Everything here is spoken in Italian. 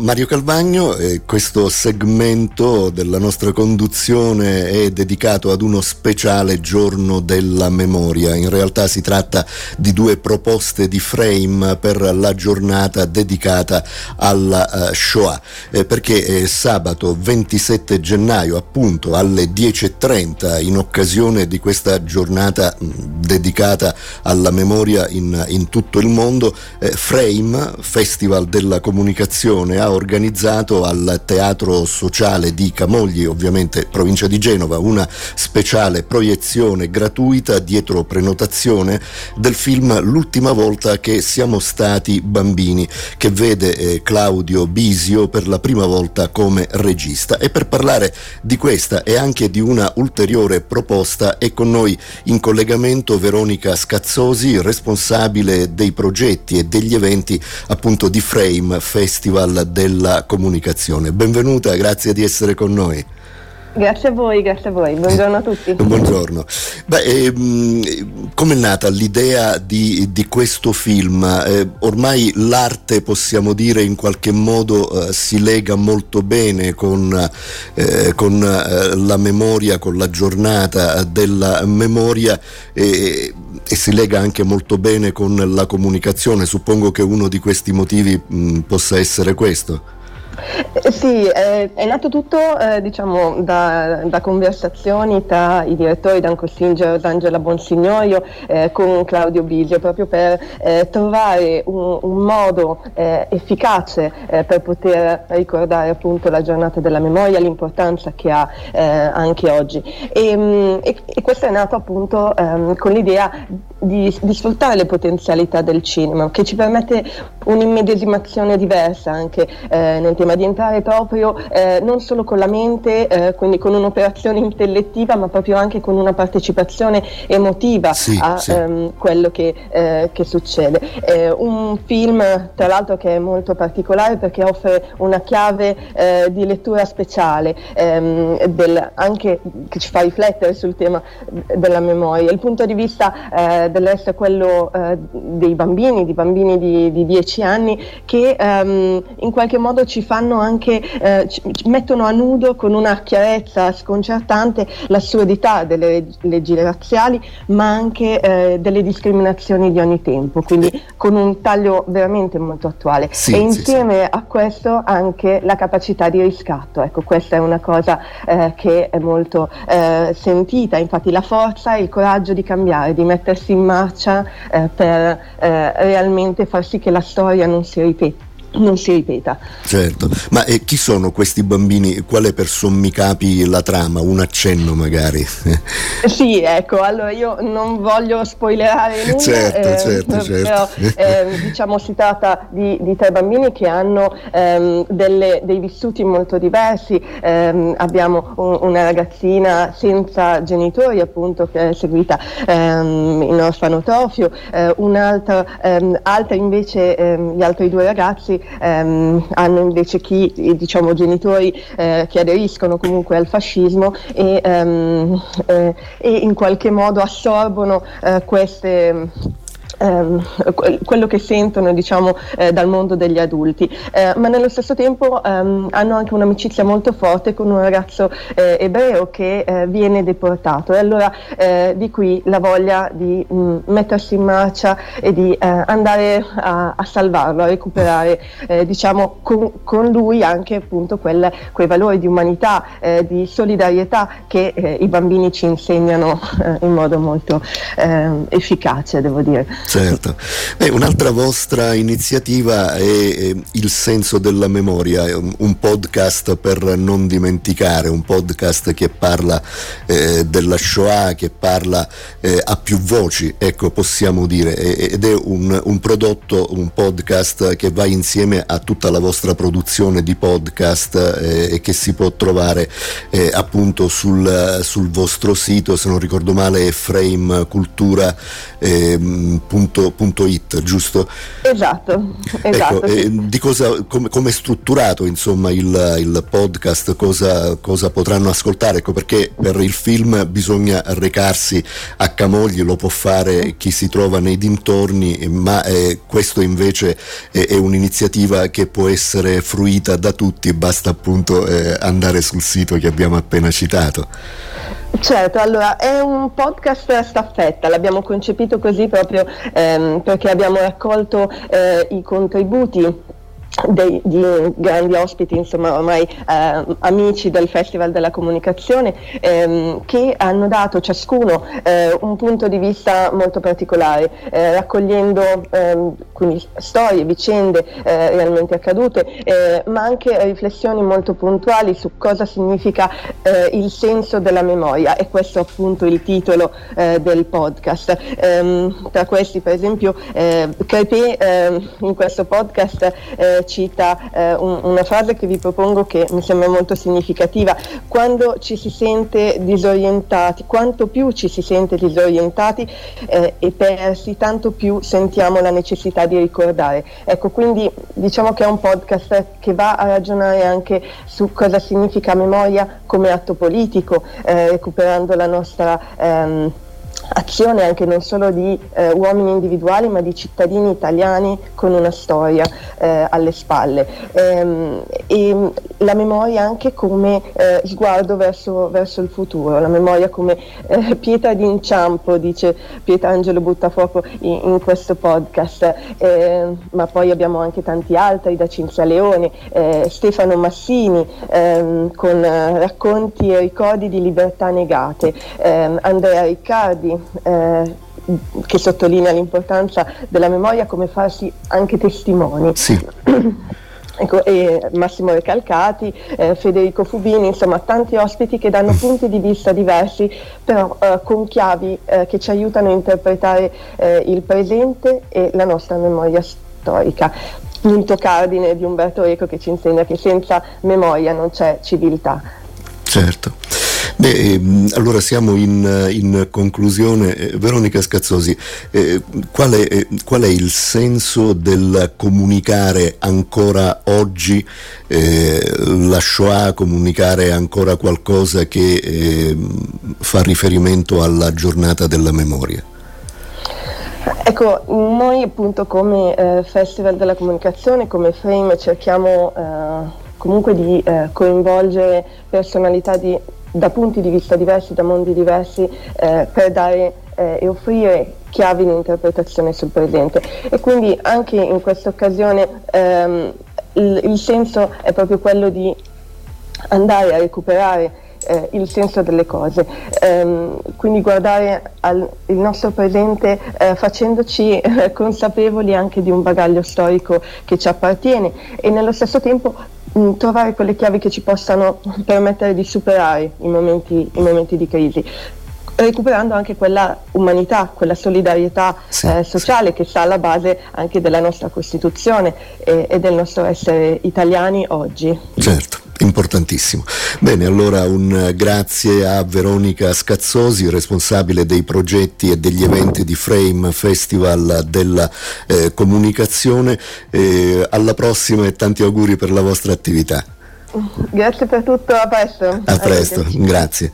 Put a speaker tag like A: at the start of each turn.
A: Mario Calvagno, eh, questo segmento della nostra conduzione è dedicato ad uno speciale giorno della memoria. In realtà si tratta di due proposte di frame per la giornata dedicata alla uh, Shoah, eh, perché eh, sabato 27 gennaio appunto alle 10.30 in occasione di questa giornata mh, dedicata alla memoria in, in tutto il mondo, eh, Frame, Festival della Comunicazione, ha organizzato al Teatro Sociale di Camogli, ovviamente provincia di Genova, una speciale proiezione gratuita dietro prenotazione del film L'ultima volta che siamo stati bambini, che vede eh, Claudio Bisio per la prima volta come regista. E per parlare di questa e anche di una ulteriore proposta è con noi in collegamento Veronica Scazzosi, responsabile dei progetti e degli eventi appunto di Frame Festival della Comunicazione. Benvenuta, grazie di essere con noi.
B: Grazie a voi, grazie a voi, buongiorno a tutti.
A: Buongiorno. Beh, ehm, com'è nata l'idea di, di questo film? Eh, ormai l'arte, possiamo dire, in qualche modo eh, si lega molto bene con, eh, con eh, la memoria, con la giornata della memoria e si lega anche molto bene con la comunicazione. Suppongo che uno di questi motivi mh, possa essere questo.
B: Eh, sì, è, è, nato tutto eh, diciamo, da, da, conversazioni tra i direttori Dan Cossinger e Angela Bonsignorio eh, con Claudio Bisio proprio per eh, trovare un, un modo eh, efficace eh, per poter ricordare appunto la giornata della memoria, l'importanza che ha anche oggi. E, mm, e, e, questo è nato appunto ehm, con l'idea di, di, sfruttare le potenzialità del cinema, che ci permette un'immedesimazione diversa anche nel tema di entrare proprio eh, non solo con la mente, eh, quindi con un'operazione intellettiva, ma proprio anche con una partecipazione emotiva sì, a sì. Ehm, quello che, eh, che succede. un film, tra l'altro, che è molto particolare perché offre una chiave eh, di lettura speciale, ehm, del, anche che ci fa riflettere sul tema della memoria. Il punto di vista eh, dell'essere quello eh, dei bambini, di bambini di, di 10 anni, che ehm, in qualche modo ci fanno anche, eh, mettono a nudo con una chiarezza sconcertante l'assurdità delle leggi razziali, ma anche eh, delle discriminazioni di ogni tempo, quindi con un taglio veramente molto attuale. Sì, e insieme sì, sì. a questo anche la capacità di riscatto. Ecco, questa è una cosa eh, che è molto eh, sentita, infatti la forza e il coraggio di cambiare, di mettersi in marcia eh, per eh, realmente far sì che la storia non si ripeta non si ripeta.
A: Certo, ma eh, chi sono questi bambini? Quale per sommi capi la trama? Un accenno magari?
B: sì, ecco, allora io non voglio spoilerare nulla,
A: certo, eh, certo, certo.
B: però eh, diciamo si tratta di, di, tre bambini che hanno ehm, delle, dei vissuti molto diversi, ehm, abbiamo un, una ragazzina senza genitori appunto che è seguita ehm, in orfanotrofio, eh, un'altra, ehm, altra invece ehm, gli altri due ragazzi ehm, hanno invece chi, diciamo, genitori eh, che aderiscono comunque al fascismo e, ehm, eh, e in qualche modo assorbono eh, queste quello che sentono diciamo, eh, dal mondo degli adulti, eh, ma nello stesso tempo ehm, hanno anche un'amicizia molto forte con un ragazzo eh, ebreo che viene deportato e allora di qui la voglia di mh, mm, mettersi in marcia e di andare a, a, salvarlo, a recuperare diciamo, con, con, lui anche appunto quel, quei valori di umanità, di solidarietà che i bambini ci insegnano in modo molto ehm, efficace, devo dire.
A: Certo. Beh, un'altra vostra iniziativa è Il senso della memoria, un podcast per non dimenticare, un podcast che parla eh, della Shoah, che parla eh, a più voci, ecco possiamo dire, ed è un, un, prodotto, un podcast che va insieme a tutta la vostra produzione di podcast eh, e che si può trovare eh, appunto sul, sul, vostro sito, se non ricordo male è framecultura.com ehm, frame.it, giusto?
B: Esatto, esatto.
A: Ecco, sì. di cosa, come, come, è strutturato insomma il, il podcast, cosa, cosa, potranno ascoltare? Ecco, perché per il film bisogna recarsi a Camogli, lo può fare chi si trova nei dintorni, ma eh, questo invece è, è, un'iniziativa che può essere fruita da tutti, basta appunto eh, andare sul sito che abbiamo appena citato.
B: Certo, allora è un podcast staffetta, l'abbiamo concepito così proprio ehm, perché abbiamo raccolto eh, i contributi dei, di grandi ospiti, insomma ormai eh, amici del Festival della Comunicazione, ehm, che hanno dato ciascuno eh, un punto di vista molto particolare, eh, raccogliendo ehm, storie, vicende eh, realmente accadute, eh, ma anche riflessioni molto puntuali su cosa significa eh, il senso della memoria e questo è appunto il titolo del podcast. Ehm, tra questi per esempio Crepé ehm, in questo podcast cita eh, un, una frase che vi propongo che mi sembra molto significativa. Quando ci si sente disorientati, quanto più ci si sente disorientati eh, e persi, tanto più sentiamo la necessità di ricordare. Ecco, quindi diciamo che è un podcast che va a ragionare anche su cosa significa memoria come atto politico, eh, recuperando la nostra... Ehm, azione anche non solo di eh, uomini individuali ma di cittadini italiani con una storia eh, alle spalle. Ehm, e la memoria anche come eh, sguardo verso, verso, il futuro, la memoria come eh, pietra d'inciampo dice Pietrangelo Buttafuoco in, in questo podcast. Ehm, ma poi abbiamo anche tanti altri da Cinzia Leone, eh, Stefano Massini ehm, con eh, racconti e ricordi di libertà negate, ehm, Andrea Riccardi eh, che sottolinea l'importanza della memoria come farsi anche testimoni.
A: Sì.
B: Ecco, Massimo Recalcati, eh, Federico Fubini, insomma tanti ospiti che danno punti di vista diversi, però eh, con chiavi eh, che ci aiutano a interpretare eh, il presente e la nostra memoria storica. Punto cardine di Umberto Eco che ci insegna che senza memoria non c'è civiltà.
A: Certo. Beh, ehm, allora siamo in, in conclusione. Eh, Veronica Scazzosi, eh, qual, è, eh, qual, è, il senso del comunicare ancora oggi eh, la Shoah, comunicare ancora qualcosa che eh, fa riferimento alla giornata della memoria?
B: Ecco, noi appunto come eh, Festival della Comunicazione, come Frame, cerchiamo comunque di coinvolgere personalità di da punti di vista diversi, da mondi diversi, eh, per dare eh, e offrire chiavi di interpretazione sul presente. E quindi anche in questa occasione ehm, il, il, senso è proprio quello di andare a recuperare eh, il senso delle cose, ehm, quindi guardare al nostro presente eh, facendoci eh, consapevoli anche di un bagaglio storico che ci appartiene e nello stesso tempo Mm, trovare quelle chiavi che ci possano permettere di superare i momenti, i momenti di crisi recuperando anche quella umanità, quella solidarietà sì, eh, sociale sì. che sta alla base anche della nostra Costituzione e, e del nostro essere italiani oggi.
A: Certo importantissimo. Bene, allora un grazie a Veronica Scazzosi, responsabile dei progetti e degli eventi di Frame Festival della eh, Comunicazione. Eh, alla prossima e tanti auguri per la vostra attività.
B: Grazie per tutto, a presto.
A: A presto, grazie.